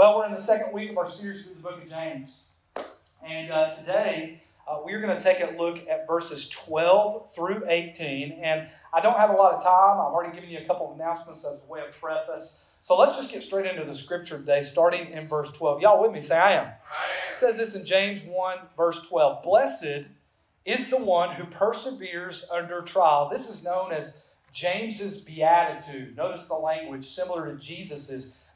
Well, we're in the second week of our series through the book of James. And uh, today, uh, we're going to take a look at verses 12 through 18. And I don't have a lot of time. I've already given you a couple of announcements as a way of preface. So let's just get straight into the scripture today, starting in verse 12. Y'all with me? Say, I am. I am. It says this in James 1, verse 12 Blessed is the one who perseveres under trial. This is known as James's beatitude. Notice the language similar to Jesus's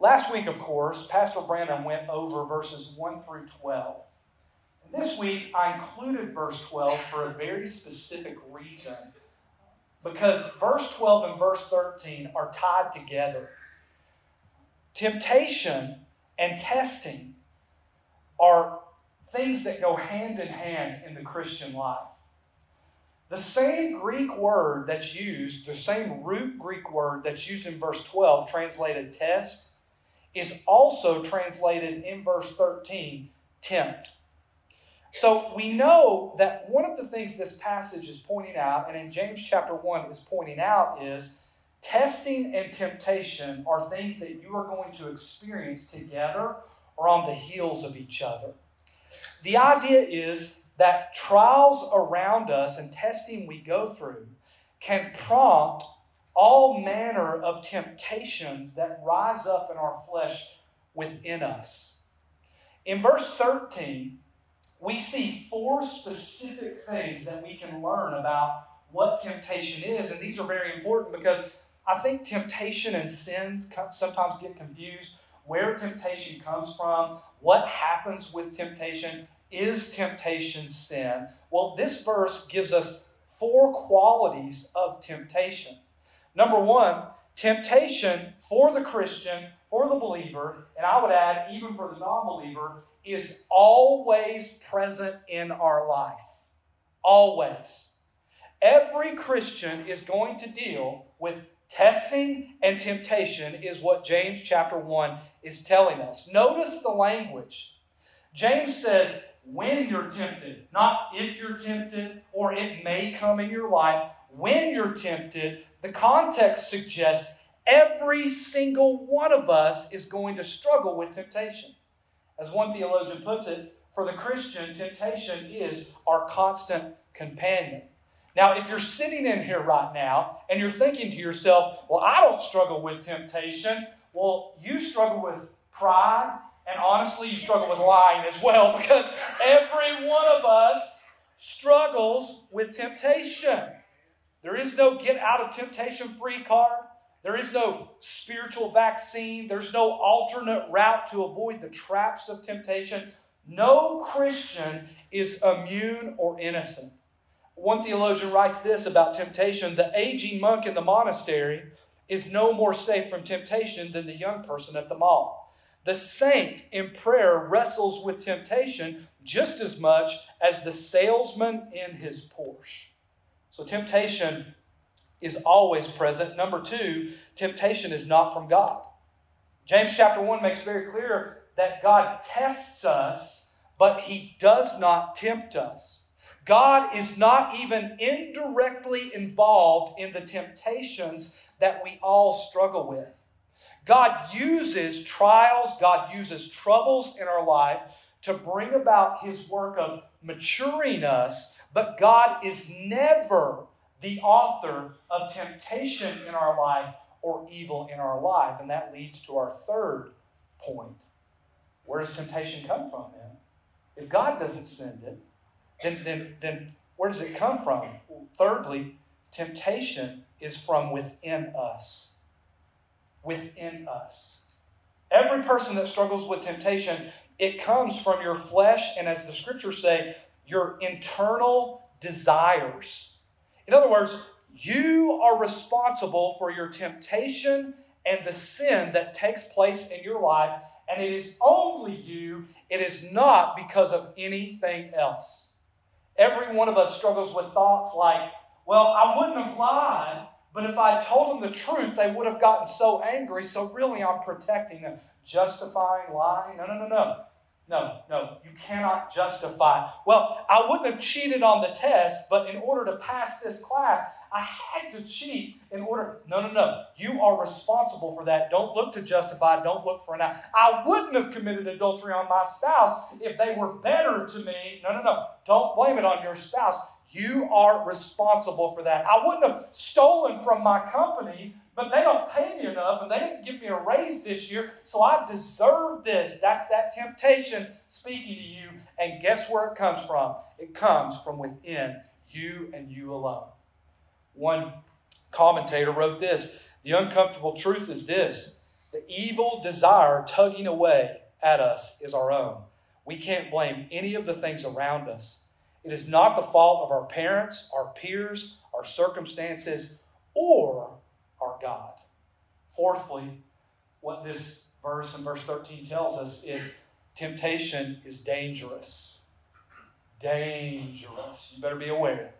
Last week, of course, Pastor Brandon went over verses 1 through 12. And this week, I included verse 12 for a very specific reason. Because verse 12 and verse 13 are tied together. Temptation and testing are things that go hand in hand in the Christian life. The same Greek word that's used, the same root Greek word that's used in verse 12, translated test, is also translated in verse 13, tempt. So we know that one of the things this passage is pointing out, and in James chapter 1 is pointing out, is testing and temptation are things that you are going to experience together or on the heels of each other. The idea is that trials around us and testing we go through can prompt all manner of temptations that rise up in our flesh within us. In verse 13, we see four specific things that we can learn about what temptation is, and these are very important because I think temptation and sin sometimes get confused. Where temptation comes from, what happens with temptation, is temptation sin? Well, this verse gives us four qualities of temptation. Number one, temptation for the Christian, for the believer, and I would add, even for the non believer, is always present in our life. Always. Every Christian is going to deal with testing and temptation, is what James chapter 1 is telling us. Notice the language. James says, when you're tempted, not if you're tempted or it may come in your life. When you're tempted, the context suggests every single one of us is going to struggle with temptation. As one theologian puts it, for the Christian, temptation is our constant companion. Now, if you're sitting in here right now and you're thinking to yourself, well, I don't struggle with temptation, well, you struggle with pride and honestly, you struggle with lying as well because every one of us struggles with temptation. There is no get out of temptation free card. There is no spiritual vaccine. There's no alternate route to avoid the traps of temptation. No Christian is immune or innocent. One theologian writes this about temptation the aging monk in the monastery is no more safe from temptation than the young person at the mall. The saint in prayer wrestles with temptation just as much as the salesman in his Porsche. So temptation is always present. Number two, temptation is not from God. James chapter 1 makes very clear that God tests us, but he does not tempt us. God is not even indirectly involved in the temptations that we all struggle with. God uses trials, God uses troubles in our life to bring about His work of maturing us, but God is never the author of temptation in our life or evil in our life. And that leads to our third point. Where does temptation come from then? If God doesn't send it, then, then, then where does it come from? Thirdly, temptation is from within us within us. Every person that struggles with temptation, it comes from your flesh, and as the scriptures say, your internal desires. In other words, you are responsible for your temptation and the sin that takes place in your life, and it is only you, it is not because of anything else. Every one of us struggles with thoughts like, well, I wouldn't have lied, but if I told them the truth, they would have gotten so angry, so really I'm protecting them. Justifying lying? No, no, no, no. No, no, you cannot justify. Well, I wouldn't have cheated on the test, but in order to pass this class, I had to cheat in order. No, no, no. You are responsible for that. Don't look to justify. Don't look for an out. I wouldn't have committed adultery on my spouse if they were better to me. No, no, no. Don't blame it on your spouse. You are responsible for that. I wouldn't have stolen from my company, but they don't pay me enough and they didn't give me a raise this year, so I deserve this. That's that temptation speaking to you. And guess where it comes from? It comes from within you and you alone. One commentator wrote this The uncomfortable truth is this the evil desire tugging away at us is our own. We can't blame any of the things around us. It is not the fault of our parents, our peers, our circumstances, or our God. Fourthly, what this verse in verse 13 tells us is temptation is dangerous. Dangerous. You better be aware.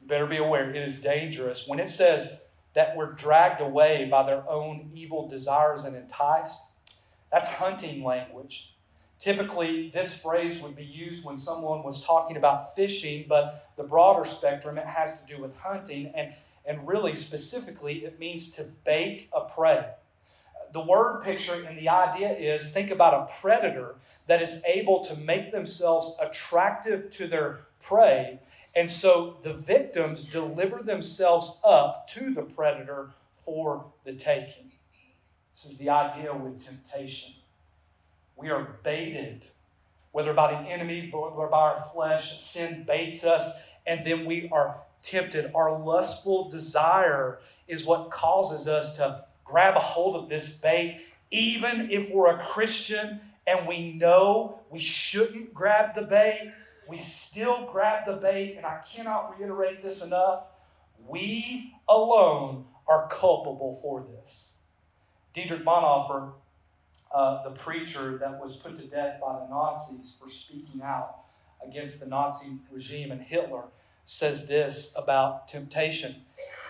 You better be aware. It is dangerous. When it says that we're dragged away by their own evil desires and enticed, that's hunting language. Typically, this phrase would be used when someone was talking about fishing, but the broader spectrum, it has to do with hunting, and, and really specifically, it means to bait a prey. The word picture and the idea is think about a predator that is able to make themselves attractive to their prey. And so the victims deliver themselves up to the predator for the taking. This is the idea with temptation. We are baited, whether by the enemy or by our flesh. Sin baits us, and then we are tempted. Our lustful desire is what causes us to grab a hold of this bait, even if we're a Christian and we know we shouldn't grab the bait. We still grab the bait, and I cannot reiterate this enough. We alone are culpable for this. Dietrich Bonhoeffer uh, the preacher that was put to death by the Nazis for speaking out against the Nazi regime and Hitler, says this about temptation.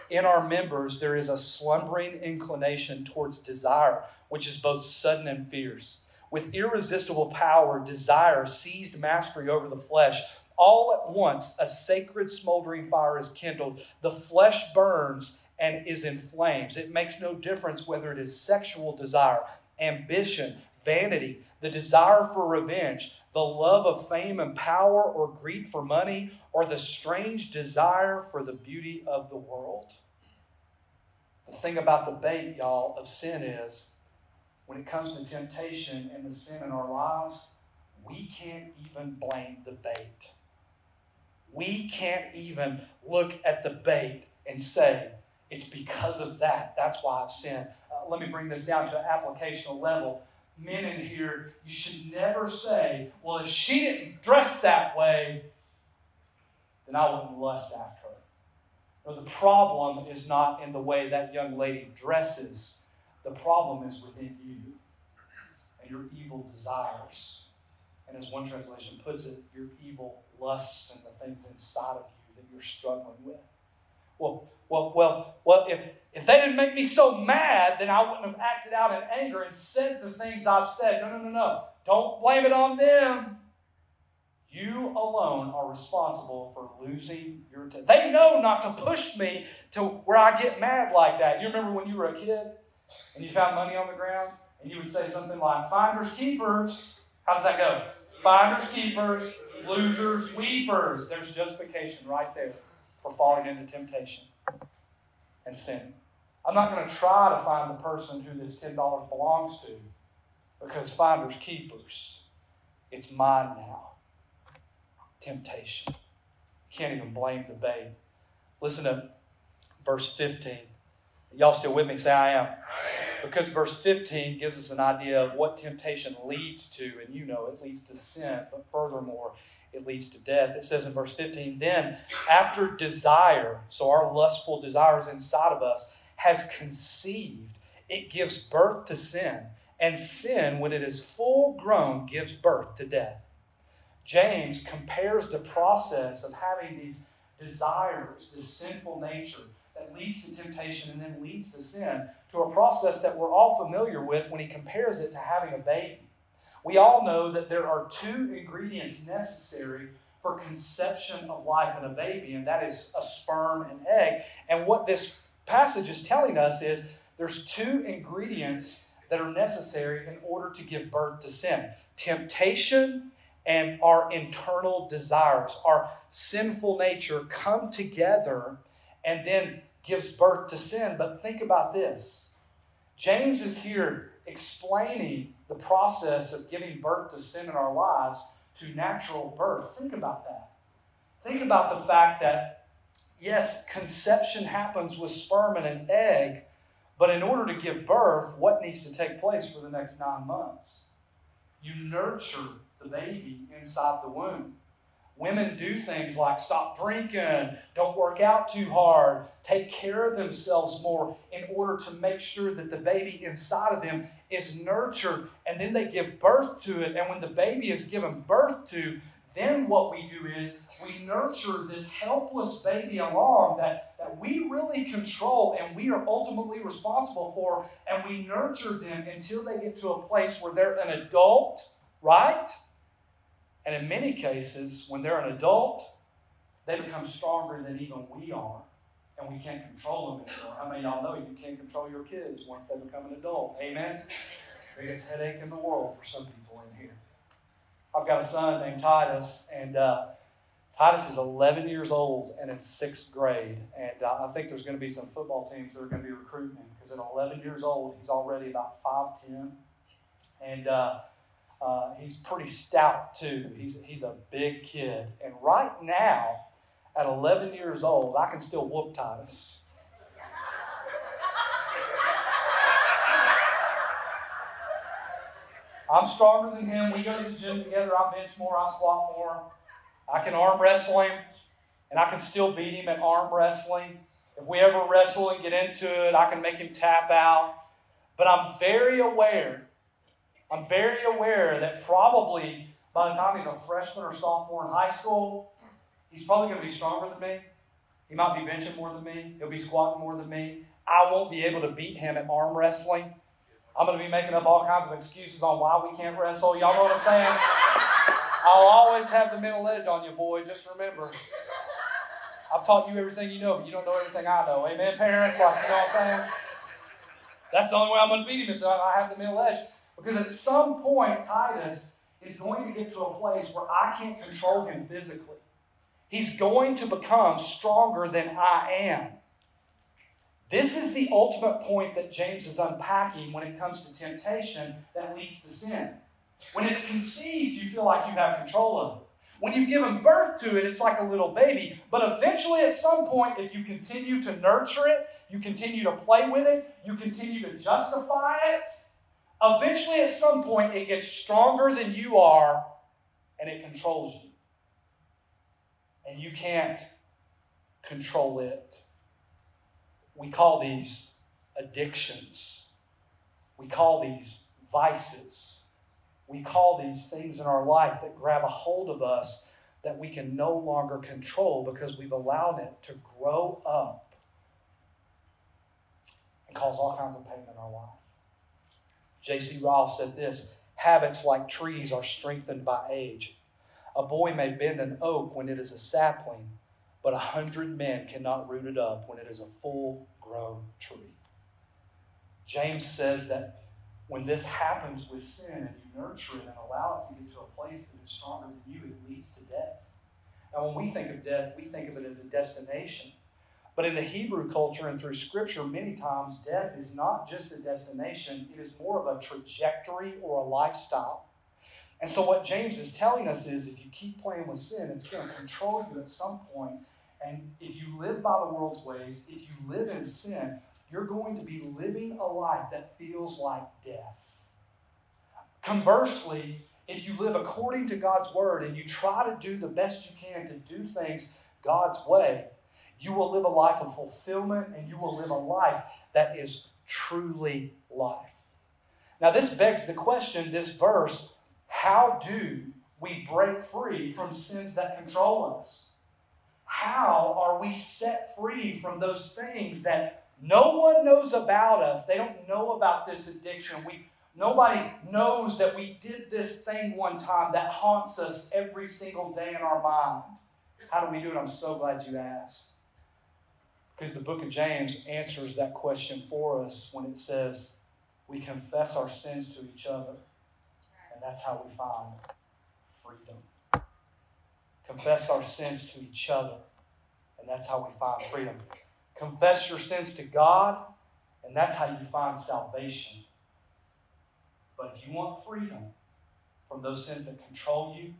In our members, there is a slumbering inclination towards desire, which is both sudden and fierce. With irresistible power, desire seized mastery over the flesh. All at once, a sacred smoldering fire is kindled. The flesh burns and is in flames. It makes no difference whether it is sexual desire, ambition, vanity, the desire for revenge, the love of fame and power, or greed for money, or the strange desire for the beauty of the world. The thing about the bait, y'all, of sin is when it comes to temptation and the sin in our lives, we can't even blame the bait. We can't even look at the bait and say, it's because of that. That's why I've sinned uh, let me bring this down to an applicational level. Men in here, you should never say, well, if she didn't dress that way, then I wouldn't lust after her. No, the problem is not in the way that young lady dresses. The problem is within you and your evil desires. And as one translation puts it, your evil lusts and the things inside of you that you're struggling with. Well, well, well, well, if, if they didn't make me so mad, then I wouldn't have acted out in anger and said the things I've said. No, no, no, no. Don't blame it on them. You alone are responsible for losing your temper. They know not to push me to where I get mad like that. You remember when you were a kid and you found money on the ground and you would say something like, Finders, keepers. How does that go? Finders, keepers, losers, weepers. There's justification right there for falling into temptation and sin. I'm not going to try to find the person who this $10 belongs to because finders keepers. It's mine now. Temptation. Can't even blame the babe. Listen to verse 15. Y'all still with me? Say, I am. Because verse 15 gives us an idea of what temptation leads to, and you know it leads to sin, but furthermore, it leads to death. It says in verse 15, then after desire, so our lustful desires inside of us, has conceived, it gives birth to sin. And sin, when it is full grown, gives birth to death. James compares the process of having these desires, this sinful nature that leads to temptation and then leads to sin, to a process that we're all familiar with when he compares it to having a baby. We all know that there are two ingredients necessary for conception of life in a baby, and that is a sperm and egg. And what this passage is telling us is there's two ingredients that are necessary in order to give birth to sin temptation and our internal desires, our sinful nature come together and then gives birth to sin. But think about this James is here explaining the process of giving birth to sin in our lives to natural birth. Think about that. Think about the fact that, yes, conception happens with sperm and an egg, but in order to give birth, what needs to take place for the next nine months? You nurture the baby inside the womb. Women do things like stop drinking, don't work out too hard, take care of themselves more in order to make sure that the baby inside of them is nurtured and then they give birth to it. And when the baby is given birth to, then what we do is we nurture this helpless baby along that, that we really control and we are ultimately responsible for, and we nurture them until they get to a place where they're an adult, right? And in many cases, when they're an adult, they become stronger than even we are. And we can't control them anymore. How many y'all know you can't control your kids once they become an adult? Amen? Biggest headache in the world for some people in here. I've got a son named Titus, and uh, Titus is 11 years old and in sixth grade. And uh, I think there's going to be some football teams that are going to be recruiting him because at 11 years old, he's already about 5'10. And uh, uh, he's pretty stout too. He's, he's a big kid. And right now, at 11 years old, I can still whoop Titus. I'm stronger than him. We go to the gym together. I bench more. I squat more. I can arm wrestle him, and I can still beat him at arm wrestling. If we ever wrestle and get into it, I can make him tap out. But I'm very aware I'm very aware that probably by the time he's a freshman or sophomore in high school, he's probably going to be stronger than me. He might be benching more than me. He'll be squatting more than me. I won't be able to beat him at arm wrestling. I'm going to be making up all kinds of excuses on why we can't wrestle. Y'all know what I'm saying? I'll always have the mental edge on you, boy. Just remember. I've taught you everything you know, but you don't know everything I know. Amen, parents? Like, you know what I'm saying? That's the only way I'm going to beat him is I have the mental edge. Because at some point, Titus is going to get to a place where I can't control him physically. He's going to become stronger than I am. This is the ultimate point that James is unpacking when it comes to temptation that leads to sin. When it's conceived, you feel like you have control of it. When you've given birth to it, it's like a little baby. But eventually, at some point, if you continue to nurture it, you continue to play with it, you continue to justify it, Eventually, at some point, it gets stronger than you are and it controls you. And you can't control it. We call these addictions, we call these vices, we call these things in our life that grab a hold of us that we can no longer control because we've allowed it to grow up and cause all kinds of pain in our life. J.C. Ryle said this Habits like trees are strengthened by age. A boy may bend an oak when it is a sapling, but a hundred men cannot root it up when it is a full grown tree. James says that when this happens with sin and you nurture it and allow it to get to a place that is stronger than you, it leads to death. Now, when we think of death, we think of it as a destination. But in the Hebrew culture and through Scripture, many times death is not just a destination, it is more of a trajectory or a lifestyle. And so, what James is telling us is if you keep playing with sin, it's going to control you at some point. And if you live by the world's ways, if you live in sin, you're going to be living a life that feels like death. Conversely, if you live according to God's word and you try to do the best you can to do things God's way, you will live a life of fulfillment and you will live a life that is truly life. Now, this begs the question this verse how do we break free from sins that control us? How are we set free from those things that no one knows about us? They don't know about this addiction. We, nobody knows that we did this thing one time that haunts us every single day in our mind. How do we do it? I'm so glad you asked. Because the book of James answers that question for us when it says we confess our sins to each other. And that's how we find freedom. Confess our sins to each other. And that's how we find freedom. Confess your sins to God. And that's how you find salvation. But if you want freedom from those sins that control you,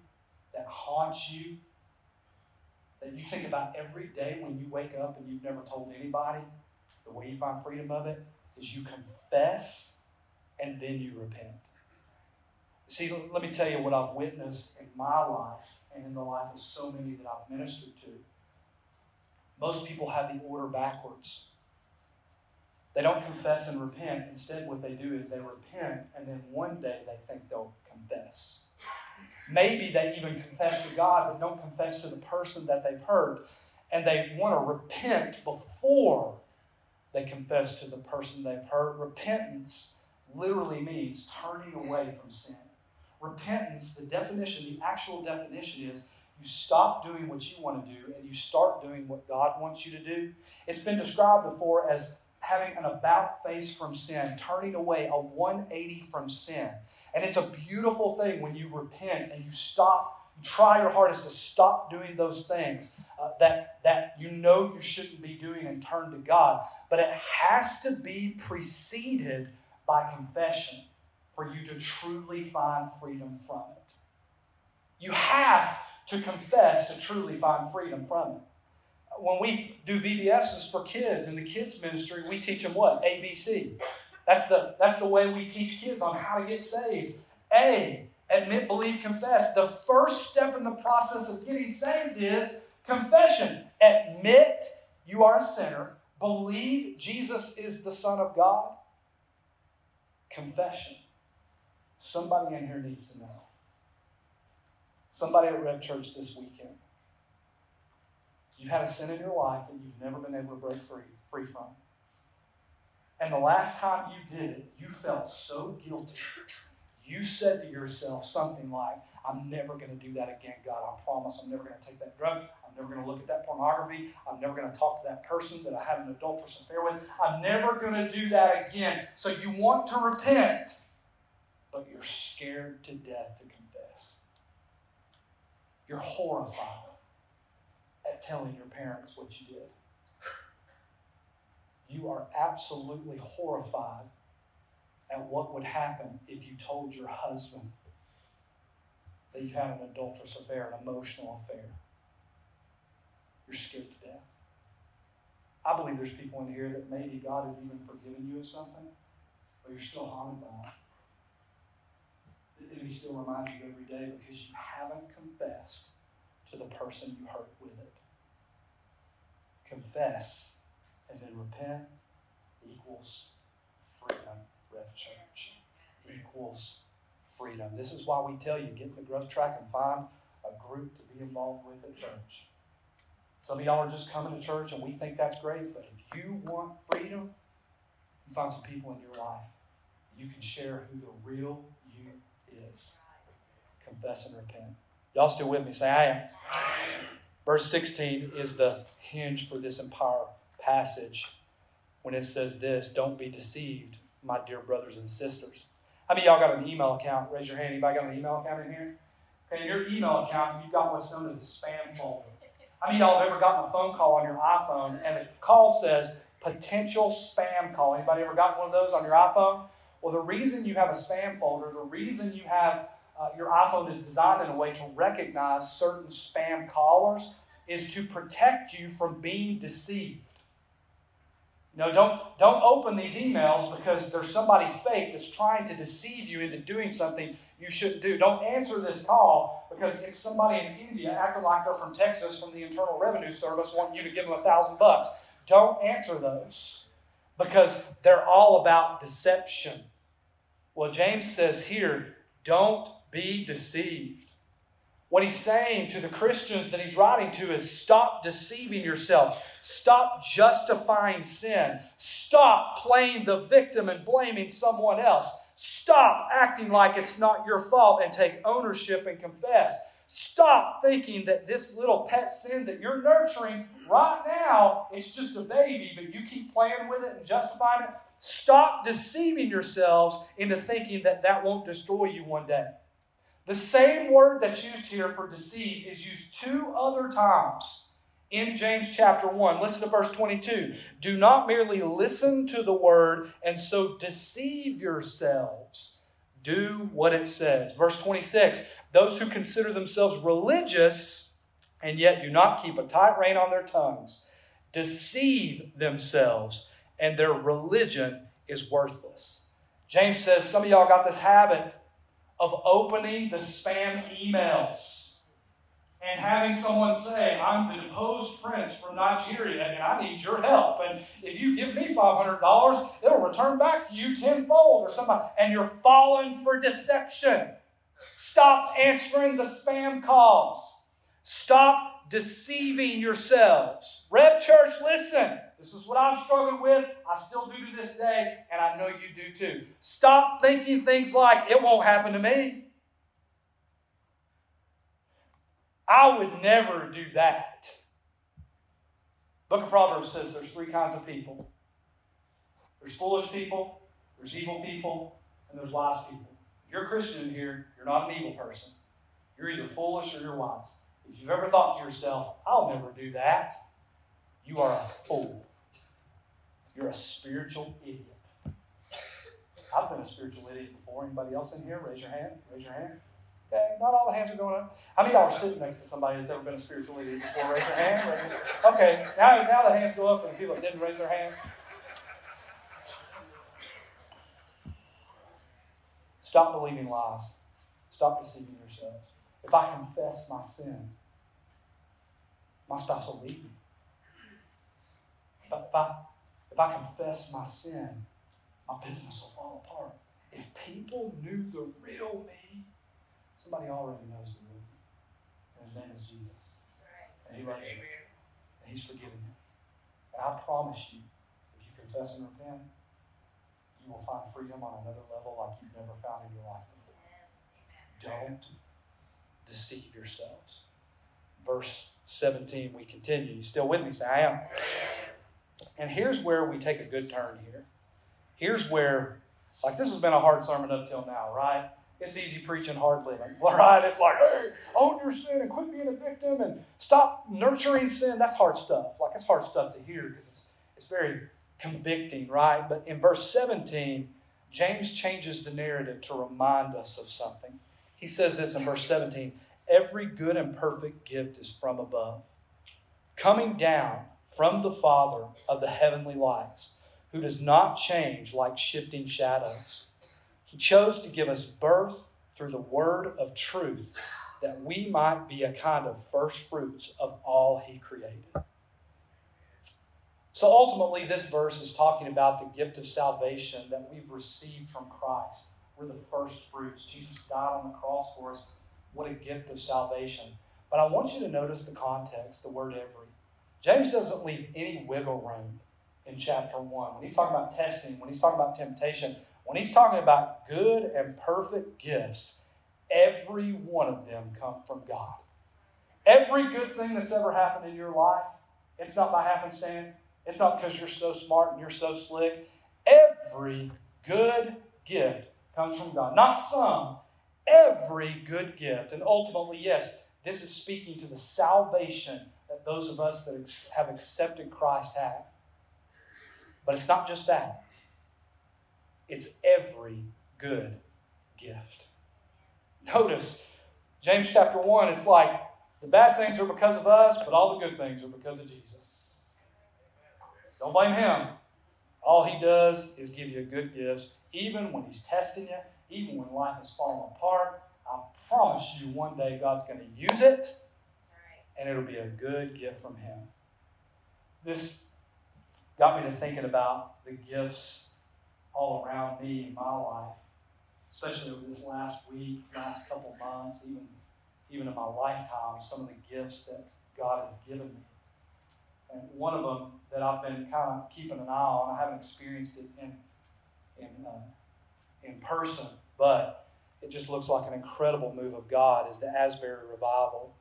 that haunt you, that you think about every day when you wake up and you've never told anybody, the way you find freedom of it is you confess and then you repent. See, let me tell you what I've witnessed in my life and in the life of so many that I've ministered to. Most people have the order backwards. They don't confess and repent. Instead, what they do is they repent, and then one day they think they'll confess. Maybe they even confess to God, but don't confess to the person that they've hurt. And they want to repent before they confess to the person they've hurt. Repentance literally means turning away from sin. Repentance, the definition, the actual definition is you stop doing what you want to do and you start doing what God wants you to do. It's been described before as having an about face from sin, turning away a 180 from sin. And it's a beautiful thing when you repent and you stop, you try your hardest to stop doing those things uh, that, that you know you shouldn't be doing and turn to God. But it has to be preceded by confession for you to truly find freedom from it. You have to confess to truly find freedom from it when we do VBSs for kids in the kids ministry, we teach them what? ABC. That's the, that's the way we teach kids on how to get saved. A, admit, believe, confess. The first step in the process of getting saved is confession. Admit you are a sinner. Believe Jesus is the Son of God. Confession. Somebody in here needs to know. Somebody at Rev Church this weekend You've had a sin in your life that you've never been able to break free, free from. And the last time you did it, you felt so guilty. You said to yourself something like, I'm never going to do that again, God. I promise I'm never going to take that drug. I'm never going to look at that pornography. I'm never going to talk to that person that I had an adulterous affair with. I'm never going to do that again. So you want to repent, but you're scared to death to confess. You're horrified at telling your parents what you did. You are absolutely horrified at what would happen if you told your husband that you had an adulterous affair, an emotional affair. You're scared to death. I believe there's people in here that maybe God has even forgiven you of something, but you're still haunted by it. Enemy still reminds you every day because you haven't confessed to the person you hurt with it confess, and then repent equals freedom, Rev Church. Equals freedom. This is why we tell you get in the growth track and find a group to be involved with at church. Some of y'all are just coming to church and we think that's great, but if you want freedom, you find some people in your life. You can share who the real you is. Confess and repent. Y'all still with me? Say, I am. I am. Verse 16 is the hinge for this entire passage when it says this Don't be deceived, my dear brothers and sisters. How many y'all got an email account? Raise your hand. Anybody got an email account in here? Okay, in your email account, you've got what's known as a spam folder. How many y'all have ever gotten a phone call on your iPhone and the call says potential spam call? Anybody ever gotten one of those on your iPhone? Well, the reason you have a spam folder, the reason you have uh, your iPhone is designed in a way to recognize certain spam callers is to protect you from being deceived. You know, don't, don't open these emails because there's somebody fake that's trying to deceive you into doing something you shouldn't do. Don't answer this call because it's somebody in India acting like they're from Texas from the Internal Revenue Service wanting you to give them a thousand bucks. Don't answer those because they're all about deception. Well, James says here, don't be deceived. What he's saying to the Christians that he's writing to is stop deceiving yourself. Stop justifying sin. Stop playing the victim and blaming someone else. Stop acting like it's not your fault and take ownership and confess. Stop thinking that this little pet sin that you're nurturing right now is just a baby, but you keep playing with it and justifying it. Stop deceiving yourselves into thinking that that won't destroy you one day. The same word that's used here for deceive is used two other times in James chapter 1. Listen to verse 22. Do not merely listen to the word and so deceive yourselves. Do what it says. Verse 26 Those who consider themselves religious and yet do not keep a tight rein on their tongues deceive themselves, and their religion is worthless. James says some of y'all got this habit of opening the spam emails and having someone say, I'm the deposed prince from Nigeria and I need your help. And if you give me $500, it'll return back to you tenfold or something. And you're falling for deception. Stop answering the spam calls. Stop deceiving yourselves. Rev Church, listen. This is what I've struggled with. I still do to this day, and I know you do too. Stop thinking things like, it won't happen to me. I would never do that. Book of Proverbs says there's three kinds of people there's foolish people, there's evil people, and there's wise people. If you're a Christian in here, you're not an evil person. You're either foolish or you're wise. If you've ever thought to yourself, I'll never do that, you are a fool. You're a spiritual idiot. I've been a spiritual idiot before. Anybody else in here? Raise your hand. Raise your hand. Okay, not all the hands are going up. How many of y'all are sitting next to somebody that's ever been a spiritual idiot before? Raise your hand. Okay, now, now the hands go up and the people that didn't raise their hands. Stop believing lies. Stop deceiving yourselves. If I confess my sin, my spouse will leave me. If I, if I, if I confess my sin, my business will fall apart. If people knew the real me, somebody already knows the real me. And his name is Jesus. And he loves you. And he's forgiven you. And I promise you, if you confess and repent, you will find freedom on another level like you've never found in your life before. Don't deceive yourselves. Verse 17, we continue. You still with me? Say, I am. And here's where we take a good turn here. Here's where, like, this has been a hard sermon up till now, right? It's easy preaching, hard living. Right? It's like, hey, own your sin and quit being a victim and stop nurturing sin. That's hard stuff. Like, it's hard stuff to hear because it's, it's very convicting, right? But in verse 17, James changes the narrative to remind us of something. He says this in verse 17 Every good and perfect gift is from above, coming down from the Father of the heavenly lights, who does not change like shifting shadows. He chose to give us birth through the word of truth, that we might be a kind of first fruits of all He created. So ultimately, this verse is talking about the gift of salvation that we've received from Christ. We're the first fruits. Jesus died on the cross for us. What a gift of salvation. But I want you to notice the context, the word every. James doesn't leave any wiggle room in chapter 1. When he's talking about testing, when he's talking about temptation, when he's talking about good and perfect gifts, every one of them come from God. Every good thing that's ever happened in your life, it's not by happenstance. It's not because you're so smart and you're so slick. Every good gift comes from God. Not some, every good gift. And ultimately, yes, this is speaking to the salvation those of us that have accepted Christ have. But it's not just that, it's every good gift. Notice, James chapter 1, it's like the bad things are because of us, but all the good things are because of Jesus. Don't blame him. All he does is give you good gifts, even when he's testing you, even when life is falling apart. I promise you, one day God's going to use it, and it'll be a good gift from him. This got me to thinking about the gifts all around me in my life. especially over this last week, last couple months, even even in my lifetime, some of the gifts that God has given me. And one of them that I've been kind of keeping an eye on, I haven't experienced it in in uh, in person, but it just looks like an incredible move of God is the Asbury Revival.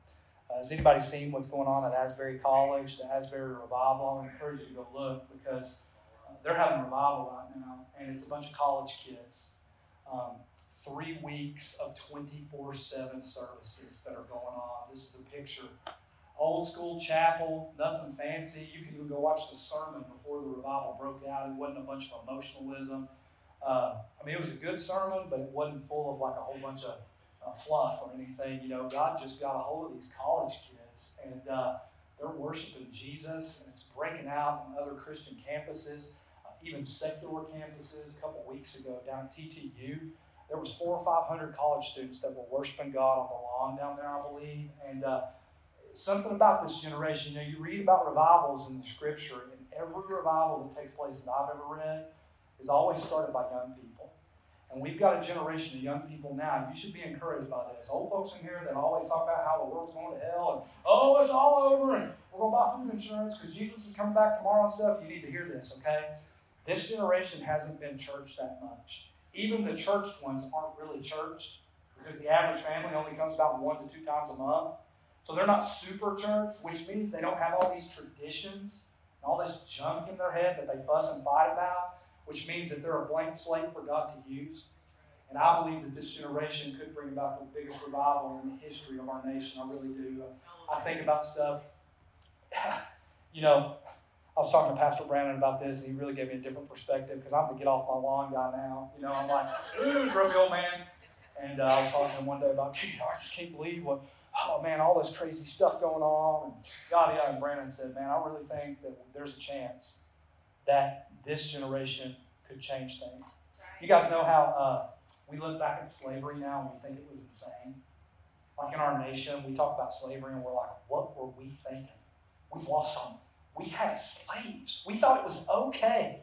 Uh, has anybody seen what's going on at Asbury College, the Asbury Revival? I encourage you to go look because uh, they're having revival right now, and it's a bunch of college kids. Um, three weeks of 24 7 services that are going on. This is a picture. Old school chapel, nothing fancy. You can even go watch the sermon before the revival broke out. It wasn't a bunch of emotionalism. Uh, I mean, it was a good sermon, but it wasn't full of like a whole bunch of fluff or anything. You know, God just got a hold of these college kids, and uh, they're worshiping Jesus, and it's breaking out on other Christian campuses, uh, even secular campuses. A couple weeks ago down at TTU, there was four or five hundred college students that were worshiping God on the lawn down there, I believe, and uh, something about this generation. You know, you read about revivals in the Scripture, and every revival that takes place that I've ever read is always started by young people. And we've got a generation of young people now, you should be encouraged by this. Old folks in here that always talk about how the world's going to hell and, oh, it's all over, and we're going to buy food insurance because Jesus is coming back tomorrow and stuff. You need to hear this, okay? This generation hasn't been churched that much. Even the churched ones aren't really churched because the average family only comes about one to two times a month. So they're not super churched, which means they don't have all these traditions and all this junk in their head that they fuss and fight about which means that they're a blank slate for God to use. And I believe that this generation could bring about the biggest revival in the history of our nation. I really do. I think about stuff. You know, I was talking to Pastor Brandon about this, and he really gave me a different perspective because I'm the get off my lawn guy now. You know, I'm like, ooh, grumpy old man. And uh, I was talking to him one day about, dude, I just can't believe what, oh man, all this crazy stuff going on. And God, yeah, and Brandon said, man, I really think that there's a chance that this generation could change things. Right. You guys know how uh, we look back at slavery now and we think it was insane. Like in our nation, we talk about slavery and we're like, what were we thinking? We lost our. We had slaves. We thought it was okay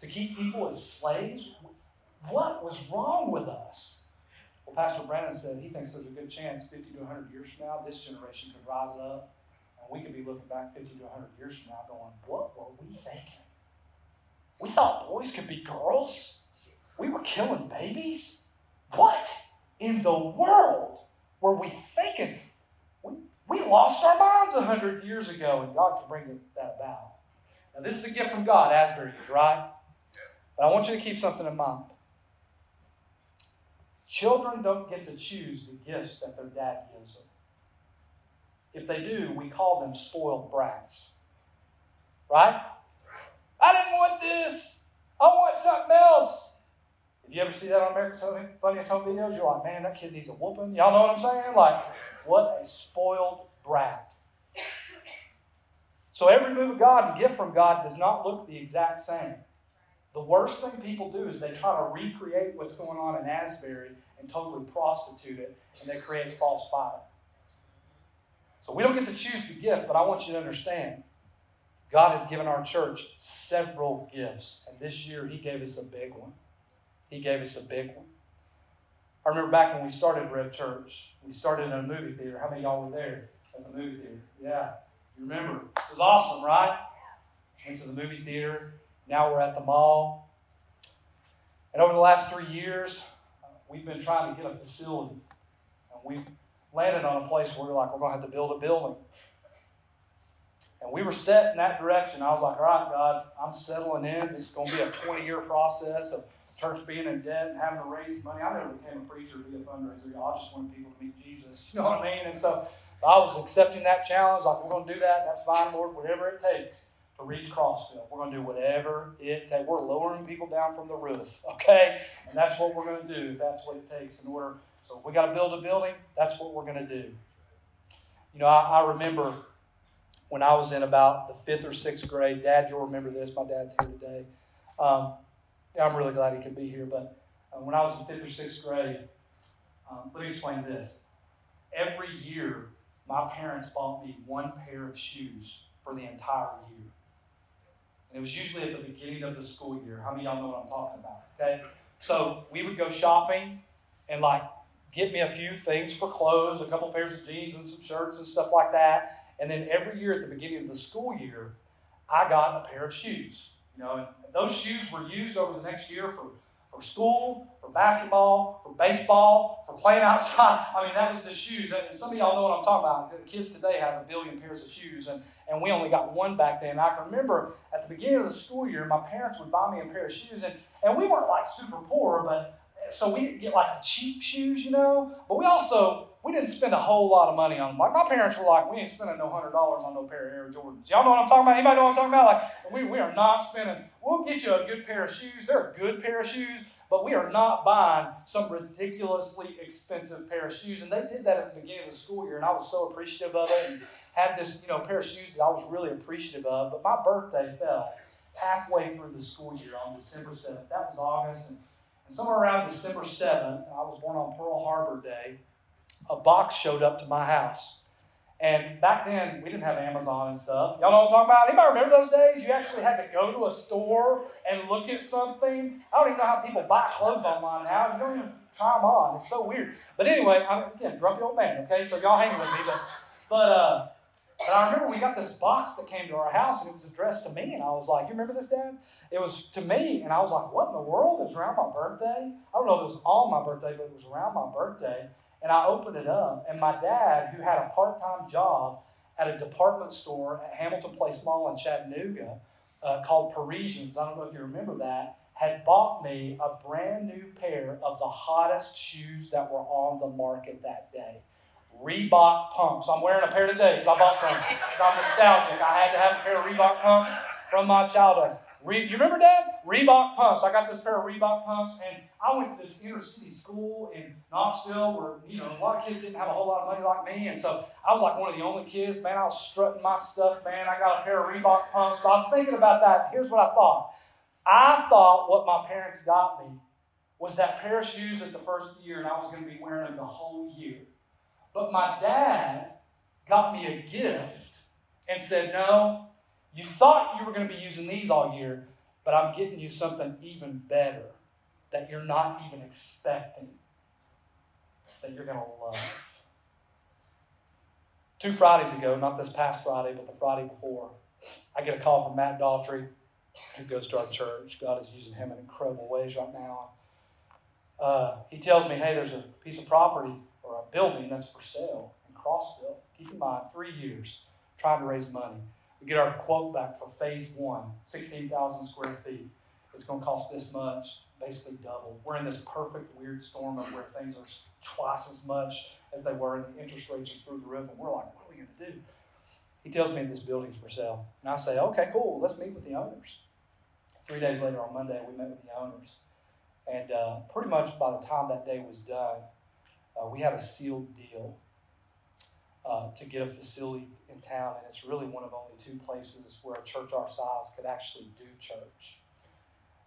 to keep people as slaves. What was wrong with us? Well, Pastor Brandon said he thinks there's a good chance 50 to 100 years from now, this generation could rise up and we could be looking back 50 to 100 years from now going, what were we thinking? We thought boys could be girls. We were killing babies. What in the world were we thinking? We, we lost our minds a hundred years ago, and God can bring that about. Now, this is a gift from God, Asbury right? But I want you to keep something in mind. Children don't get to choose the gifts that their dad gives them. If they do, we call them spoiled brats. Right? I didn't want this. I want something else. If you ever see that on America's Funniest Home Videos, you're like, man, that kid needs a whooping. Y'all know what I'm saying? Like, what a spoiled brat. So every move of God and gift from God does not look the exact same. The worst thing people do is they try to recreate what's going on in Asbury and totally prostitute it, and they create false fire. So we don't get to choose the gift, but I want you to understand God has given our church several gifts, and this year He gave us a big one. He gave us a big one. I remember back when we started Rev Church, we started in a movie theater. How many y'all were there at the movie theater? Yeah, you remember? It was awesome, right? Went to the movie theater. Now we're at the mall. And over the last three years, we've been trying to get a facility. And we've landed on a place where we're like, we're going to have to build a building. And we were set in that direction. I was like, all right, God, I'm settling in. This is going to be a 20 year process of church being in debt and having to raise money. I never became a preacher to be a fundraiser. I just wanted people to meet Jesus. You know what I mean? And so, so I was accepting that challenge. Like, we're going to do that. That's fine, Lord, whatever it takes to reach Crossville. We're going to do whatever it takes. We're lowering people down from the roof, okay? And that's what we're going to do if that's what it takes in order. So if we got to build a building, that's what we're going to do. You know, I, I remember when I was in about the fifth or sixth grade. Dad, you'll remember this. My dad's here today. Um, I'm really glad he could be here. But uh, when I was in fifth or sixth grade, um, let me explain this. Every year, my parents bought me one pair of shoes for the entire year. And it was usually at the beginning of the school year. How many of y'all know what I'm talking about? Okay? So we would go shopping and like get me a few things for clothes, a couple pairs of jeans and some shirts and stuff like that. And then every year at the beginning of the school year, I got a pair of shoes. You know, and those shoes were used over the next year for, for school, for basketball, for baseball, for playing outside. I mean, that was the shoes. And some of y'all know what I'm talking about. The kids today have a billion pairs of shoes, and, and we only got one back then. I can remember at the beginning of the school year, my parents would buy me a pair of shoes, and, and we weren't like super poor, but so we didn't get like the cheap shoes, you know. But we also we didn't spend a whole lot of money on them. Like my parents were like, we ain't spending no hundred dollars on no pair of Air Jordans. Y'all know what I'm talking about? Anybody know what I'm talking about? Like we, we are not spending. We'll get you a good pair of shoes. They're a good pair of shoes, but we are not buying some ridiculously expensive pair of shoes. And they did that at the beginning of the school year, and I was so appreciative of it. And had this you know pair of shoes that I was really appreciative of. But my birthday fell halfway through the school year on December seventh. That was August and and somewhere around December 7th, I was born on Pearl Harbor Day, a box showed up to my house. And back then, we didn't have Amazon and stuff. Y'all know what I'm talking about? Anybody remember those days? You actually had to go to a store and look at something. I don't even know how people buy clothes online now. You don't even try them on. It's so weird. But anyway, I'm, again, grumpy old man, okay? So y'all hang with me. But, but uh, but I remember we got this box that came to our house and it was addressed to me. And I was like, You remember this, Dad? It was to me. And I was like, What in the world? It was around my birthday. I don't know if it was on my birthday, but it was around my birthday. And I opened it up. And my dad, who had a part time job at a department store at Hamilton Place Mall in Chattanooga uh, called Parisians, I don't know if you remember that, had bought me a brand new pair of the hottest shoes that were on the market that day. Reebok pumps. I'm wearing a pair today because I bought some. I'm nostalgic. I had to have a pair of Reebok pumps from my childhood. Re- you remember that? Reebok pumps. I got this pair of Reebok pumps, and I went to this inner city school in Knoxville where, you know, a lot of kids didn't have a whole lot of money like me. And so I was like one of the only kids, man. I was strutting my stuff, man. I got a pair of Reebok pumps. But I was thinking about that. Here's what I thought I thought what my parents got me was that pair of shoes at the first year, and I was going to be wearing them the whole year. But my dad got me a gift and said, No, you thought you were going to be using these all year, but I'm getting you something even better that you're not even expecting, that you're going to love. Two Fridays ago, not this past Friday, but the Friday before, I get a call from Matt Daughtry, who goes to our church. God is using him in incredible ways right now. Uh, he tells me, hey, there's a piece of property or a building that's for sale in Crossville. Keep in mind, three years trying to raise money. We get our quote back for phase one, 16,000 square feet. It's going to cost this much, basically double. We're in this perfect weird storm of where things are twice as much as they were, and the interest rates are through the roof, and we're like, what are we going to do? He tells me this building's for sale. And I say, okay, cool, let's meet with the owners. Three days later on Monday, we met with the owners. And uh, pretty much by the time that day was done, uh, we had a sealed deal uh, to get a facility in town, and it's really one of only two places where a church our size could actually do church.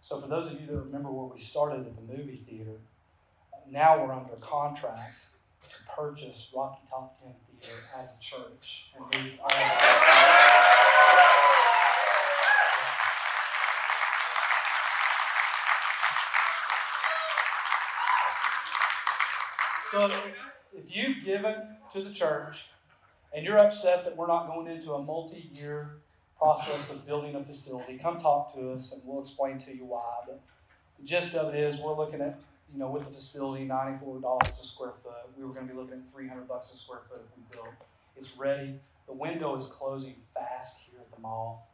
So, for those of you that remember where we started at the movie theater, now we're under contract to purchase Rocky Top 10 Theater as a church. And we So if you've given to the church and you're upset that we're not going into a multi year process of building a facility, come talk to us and we'll explain to you why. But the gist of it is we're looking at, you know, with the facility, $94 a square foot. We were going to be looking at 300 bucks a square foot if we built. It's ready. The window is closing fast here at the mall.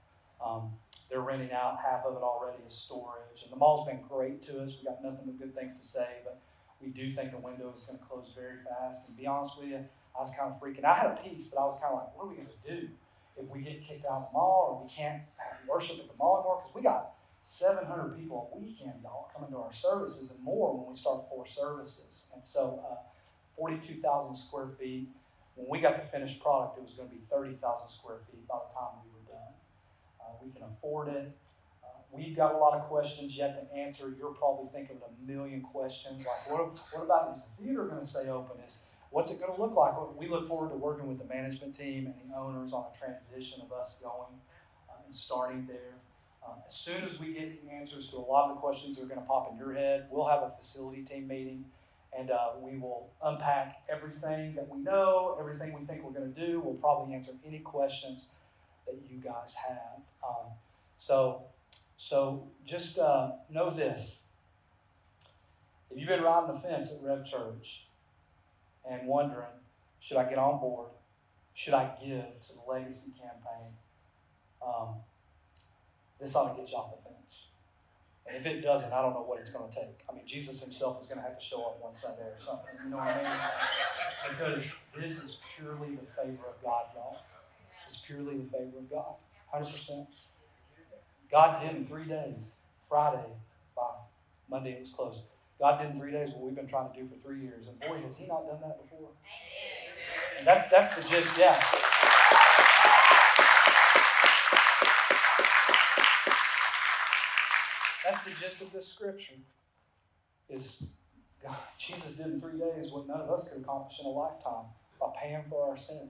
Um, they're renting out half of it already as storage. And the mall's been great to us. We got nothing but good things to say. But we do think the window is going to close very fast. And be honest with you, I was kind of freaking. I had a peace, but I was kind of like, what are we going to do if we get kicked out of the mall or we can't have worship at the mall anymore? Because we got 700 people a weekend, y'all, coming to our services and more when we start four services. And so, uh, 42,000 square feet. When we got the finished product, it was going to be 30,000 square feet by the time we were done. Uh, we can afford it. We've got a lot of questions yet to answer. You're probably thinking of a million questions like, what, what about is the theater going to stay open? Is what's it going to look like? We look forward to working with the management team and the owners on a transition of us going uh, and starting there. Uh, as soon as we get answers to a lot of the questions that are going to pop in your head, we'll have a facility team meeting and uh, we will unpack everything that we know, everything we think we're going to do. We'll probably answer any questions that you guys have. Um, so, so just uh, know this. If you've been riding the fence at Rev Church and wondering, should I get on board? Should I give to the legacy campaign? Um, this ought to get you off the fence. And if it doesn't, I don't know what it's going to take. I mean, Jesus himself is going to have to show up one Sunday or something. You know what I mean? Because this is purely the favor of God, y'all. It's purely the favor of God. 100%. God did in three days. Friday, by Monday it was closed. God did in three days what we've been trying to do for three years. And boy, has He not done that before. And that's, that's the gist, yeah. That's the gist of this scripture. Is God, Jesus did in three days what none of us could accomplish in a lifetime by paying for our sin.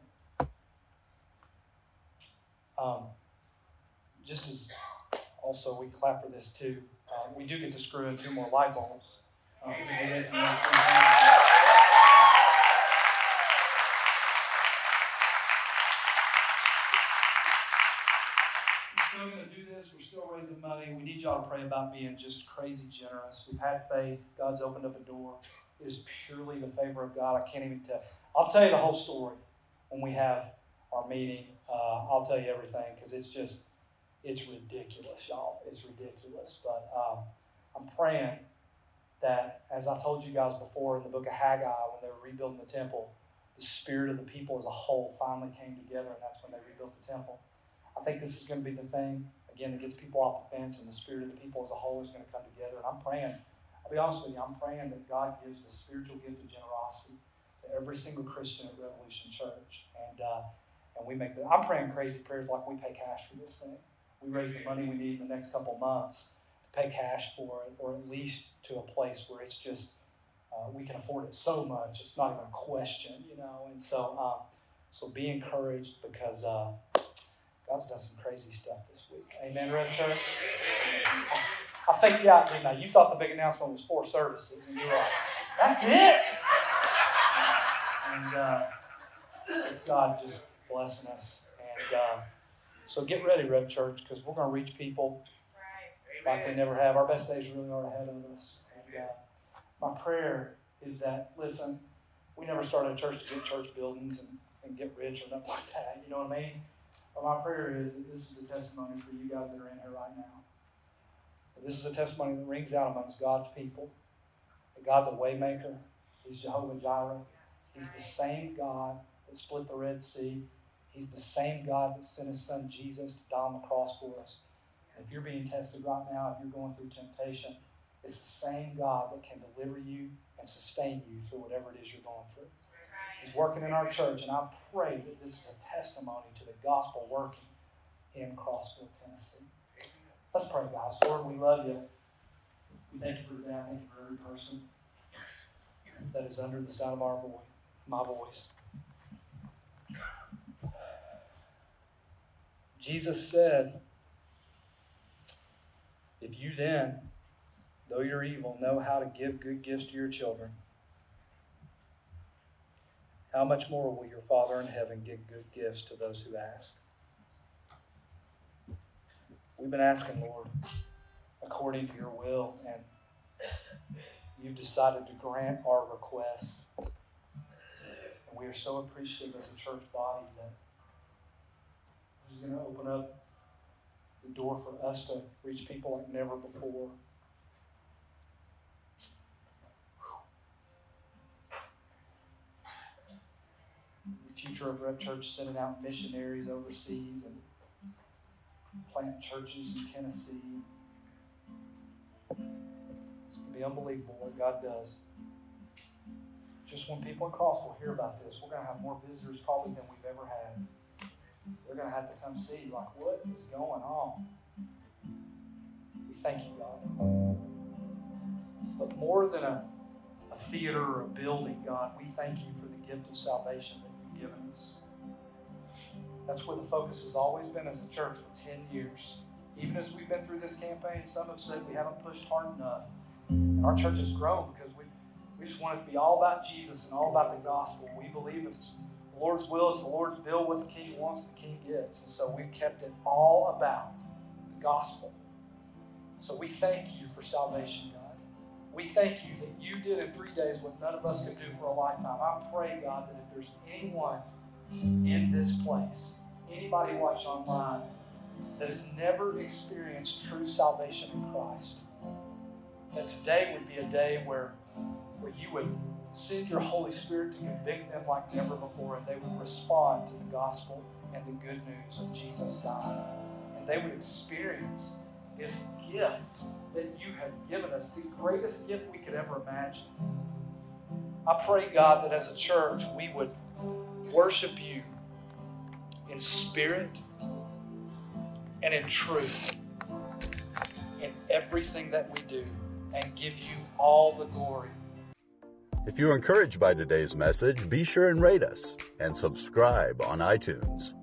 Um, just as also we clap for this too, uh, we do get to screw in two more light bulbs. Still going to do this. We're still raising money. We need y'all to pray about being just crazy generous. We've had faith. God's opened up a door. It is purely the favor of God. I can't even tell. I'll tell you the whole story when we have our meeting. Uh, I'll tell you everything because it's just, it's ridiculous, y'all. It's ridiculous. But um, I'm praying that, as I told you guys before in the book of Haggai, when they were rebuilding the temple, the spirit of the people as a whole finally came together, and that's when they rebuilt the temple. I think this is going to be the thing, again, that gets people off the fence, and the spirit of the people as a whole is going to come together. And I'm praying, I'll be honest with you, I'm praying that God gives the spiritual gift of generosity to every single Christian at Revolution Church. And, uh, and we make the, I'm praying crazy prayers like we pay cash for this thing. We raise the money we need in the next couple months pay cash for it, or at least to a place where it's just, uh, we can afford it so much, it's not even a question, you know. And so, um, so be encouraged because uh, God's done some crazy stuff this week. Amen, Rev Church? I, I faked you out, didn't I? You thought the big announcement was four services, and you were like, that's it! And uh, it's God just blessing us. And uh, so get ready, Rev Church, because we're going to reach people like we never have. Our best days really are ahead of us. And uh, my prayer is that, listen, we never started a church to get church buildings and, and get rich or nothing like that. You know what I mean? But my prayer is that this is a testimony for you guys that are in here right now. That this is a testimony that rings out amongst God's people. That God's a waymaker. He's Jehovah Jireh. He's the same God that split the Red Sea. He's the same God that sent his son Jesus to die on the cross for us. If you're being tested right now, if you're going through temptation, it's the same God that can deliver you and sustain you through whatever it is you're going through. He's working in our church, and I pray that this is a testimony to the gospel working in Crossville, Tennessee. Let's pray, guys. Lord, we love you. We thank you for today. Thank you for every person that is under the sound of our voice, my voice. Jesus said, If you then, though you're evil, know how to give good gifts to your children, how much more will your Father in heaven give good gifts to those who ask? We've been asking, Lord, according to your will, and you've decided to grant our request. And we are so appreciative as a church body that this is going to open up the door for us to reach people like never before. The future of Rev Church sending out missionaries overseas and plant churches in Tennessee. It's going to be unbelievable what God does. Just when people across will hear about this, we're going to have more visitors probably than we've ever had. They're going to have to come see, like, what is going on? We thank you, God. But more than a, a theater or a building, God, we thank you for the gift of salvation that you've given us. That's where the focus has always been as a church for 10 years. Even as we've been through this campaign, some have said we haven't pushed hard enough. And our church has grown because we, we just want it to be all about Jesus and all about the gospel. We believe it's the Lord's will, is the Lord's bill, what the King wants, the King gets. And so we've kept it all about the gospel. So we thank you for salvation, God. We thank you that you did in three days what none of us could do for a lifetime. I pray, God, that if there's anyone in this place, anybody watching online that has never experienced true salvation in Christ, that today would be a day where, where you would send your Holy Spirit to convict them like never before, and they would respond to the gospel and the good news of Jesus dying. And they would experience this gift that you have given us, the greatest gift we could ever imagine. I pray, God, that as a church we would worship you in spirit and in truth in everything that we do and give you all the glory. If you're encouraged by today's message, be sure and rate us and subscribe on iTunes.